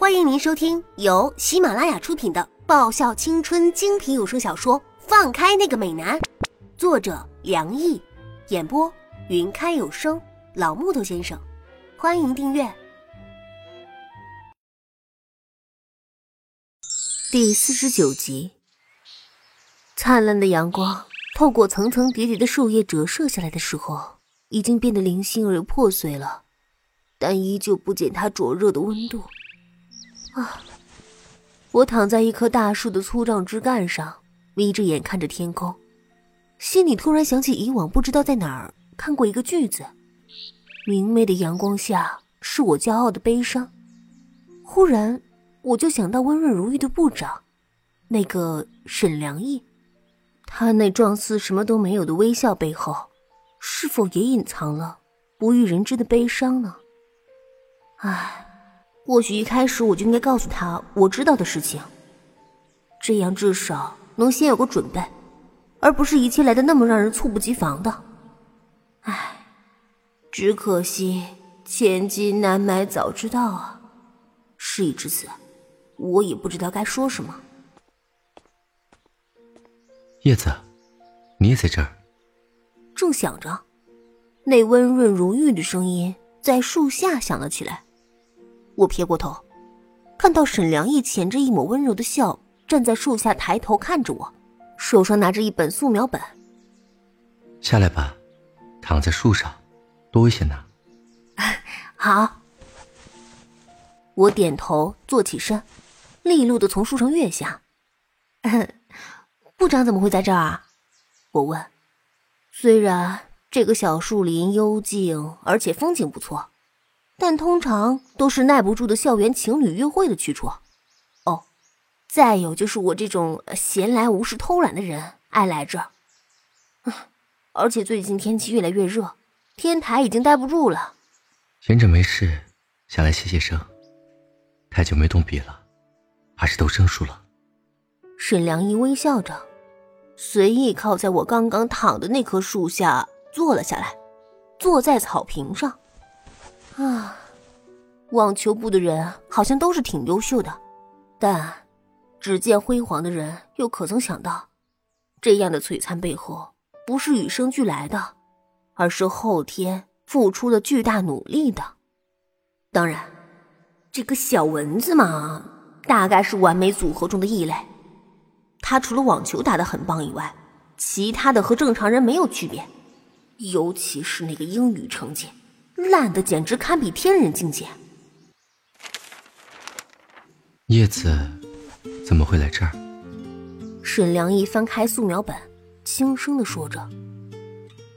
欢迎您收听由喜马拉雅出品的爆笑青春精品有声小说《放开那个美男》，作者梁毅，演播云开有声老木头先生。欢迎订阅第四十九集。灿烂的阳光透过层层叠叠的树叶折射下来的时候，已经变得零星而又破碎了，但依旧不减它灼热的温度。啊！我躺在一棵大树的粗壮枝干上，眯着眼看着天空，心里突然想起以往不知道在哪儿看过一个句子：“明媚的阳光下，是我骄傲的悲伤。”忽然，我就想到温润如玉的部长，那个沈良义，他那状似什么都没有的微笑背后，是否也隐藏了不欲人知的悲伤呢？唉。或许一开始我就应该告诉他我知道的事情，这样至少能先有个准备，而不是一切来的那么让人猝不及防的。唉，只可惜千金难买早知道啊！事已至此，我也不知道该说什么。叶子，你也在这儿？正想着，那温润如玉的声音在树下响了起来。我撇过头，看到沈良义钳着一抹温柔的笑，站在树下抬头看着我，手上拿着一本素描本。下来吧，躺在树上，多危险呐！好。我点头，坐起身，利落的从树上跃下。部长怎么会在这儿啊？我问。虽然这个小树林幽静，而且风景不错。但通常都是耐不住的校园情侣约会的去处，哦，再有就是我这种闲来无事偷懒的人爱来这儿，而且最近天气越来越热，天台已经待不住了。闲着没事，下来歇歇生，太久没动笔了，还是都生疏了。沈良一微笑着，随意靠在我刚刚躺的那棵树下坐了下来，坐在草坪上。啊，网球部的人好像都是挺优秀的，但只见辉煌的人又可曾想到，这样的璀璨背后不是与生俱来的，而是后天付出了巨大努力的。当然，这个小蚊子嘛，大概是完美组合中的异类。他除了网球打得很棒以外，其他的和正常人没有区别，尤其是那个英语成绩。烂的简直堪比天人境界。叶子怎么会来这儿？沈良一翻开素描本，轻声的说着，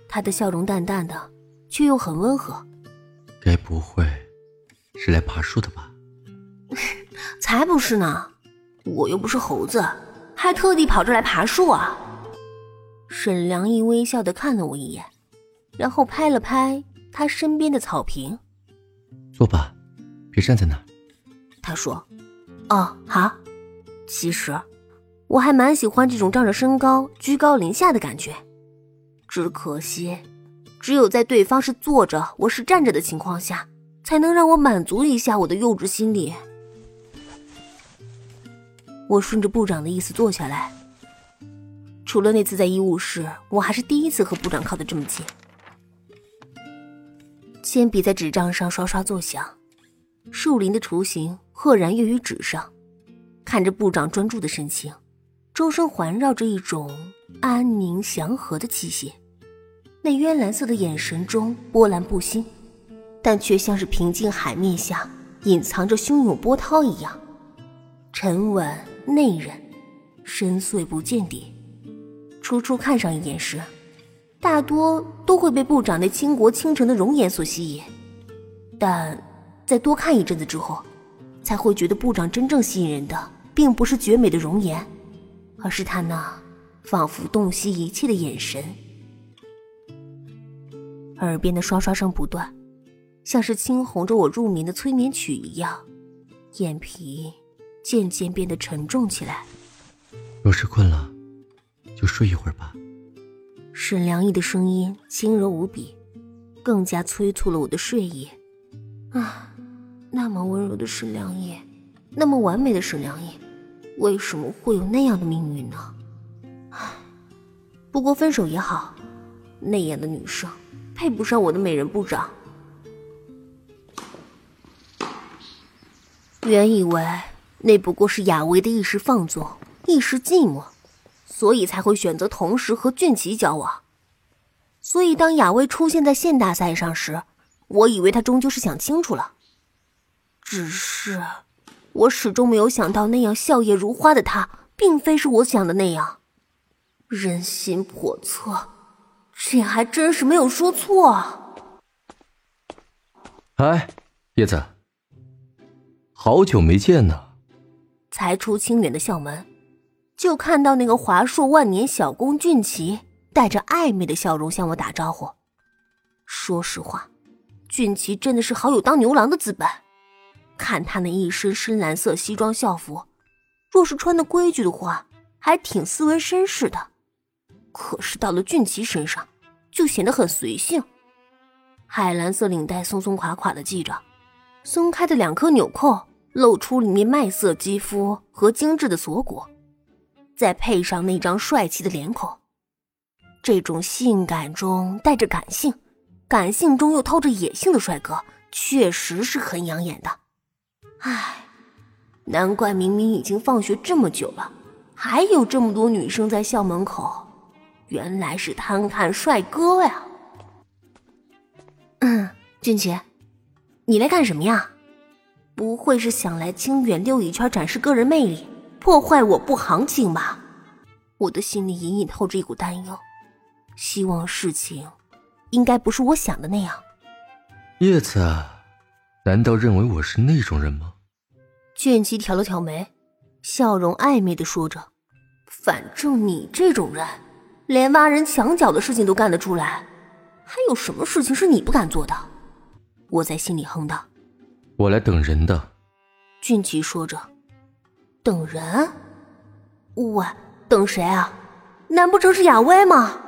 他的笑容淡淡的，却又很温和。该不会是来爬树的吧？才不是呢！我又不是猴子，还特地跑这来爬树啊！沈良一微笑的看了我一眼，然后拍了拍。他身边的草坪，坐吧，别站在那儿。他说：“哦，好。其实我还蛮喜欢这种仗着身高居高临下的感觉，只可惜，只有在对方是坐着，我是站着的情况下，才能让我满足一下我的幼稚心理。”我顺着部长的意思坐下来。除了那次在医务室，我还是第一次和部长靠得这么近。铅笔在纸张上刷刷作响，树林的雏形赫然跃于纸上。看着部长专注的神情，周身环绕着一种安宁祥和的气息。那渊蓝色的眼神中波澜不兴，但却像是平静海面下隐藏着汹涌波涛一样，沉稳内忍，深邃不见底。初初看上一眼时。大多都会被部长那倾国倾城的容颜所吸引，但在多看一阵子之后，才会觉得部长真正吸引人的，并不是绝美的容颜，而是他那仿佛洞悉一切的眼神。耳边的刷刷声不断，像是轻哄着我入眠的催眠曲一样，眼皮渐渐变得沉重起来。若是困了，就睡一会儿吧。沈良义的声音轻柔无比，更加催促了我的睡意。啊，那么温柔的沈良义，那么完美的沈良印，为什么会有那样的命运呢？唉，不过分手也好，那样的女生配不上我的美人部长。原以为那不过是雅薇的一时放纵，一时寂寞，所以才会选择同时和俊奇交往。所以当雅薇出现在县大赛上时，我以为她终究是想清楚了。只是，我始终没有想到，那样笑靥如花的她，并非是我想的那样。人心叵测，这还真是没有说错。哎，叶子。好久没见呢。才出清远的校门，就看到那个华硕万年小工俊奇带着暧昧的笑容向我打招呼。说实话，俊奇真的是好有当牛郎的资本。看他那一身深蓝色西装校服，若是穿的规矩的话，还挺斯文绅士的。可是到了俊奇身上，就显得很随性。海蓝色领带松松垮垮的系着，松开的两颗纽扣。露出里面麦色肌肤和精致的锁骨，再配上那张帅气的脸孔，这种性感中带着感性，感性中又透着野性的帅哥，确实是很养眼的。唉，难怪明明已经放学这么久了，还有这么多女生在校门口，原来是贪看帅哥呀。嗯，俊奇，你来干什么呀？不会是想来清远溜一圈展示个人魅力，破坏我部行情吧？我的心里隐隐透着一股担忧，希望事情应该不是我想的那样。叶子，难道认为我是那种人吗？卷七挑了挑眉，笑容暧昧的说着：“反正你这种人，连挖人墙角的事情都干得出来，还有什么事情是你不敢做的？”我在心里哼道。我来等人的，俊奇说着：“等人？喂，等谁啊？难不成是雅薇吗？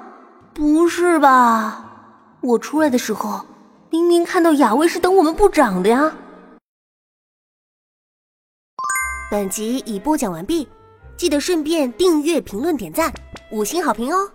不是吧？我出来的时候，明明看到雅薇是等我们部长的呀。”本集已播讲完毕，记得顺便订阅、评论、点赞、五星好评哦！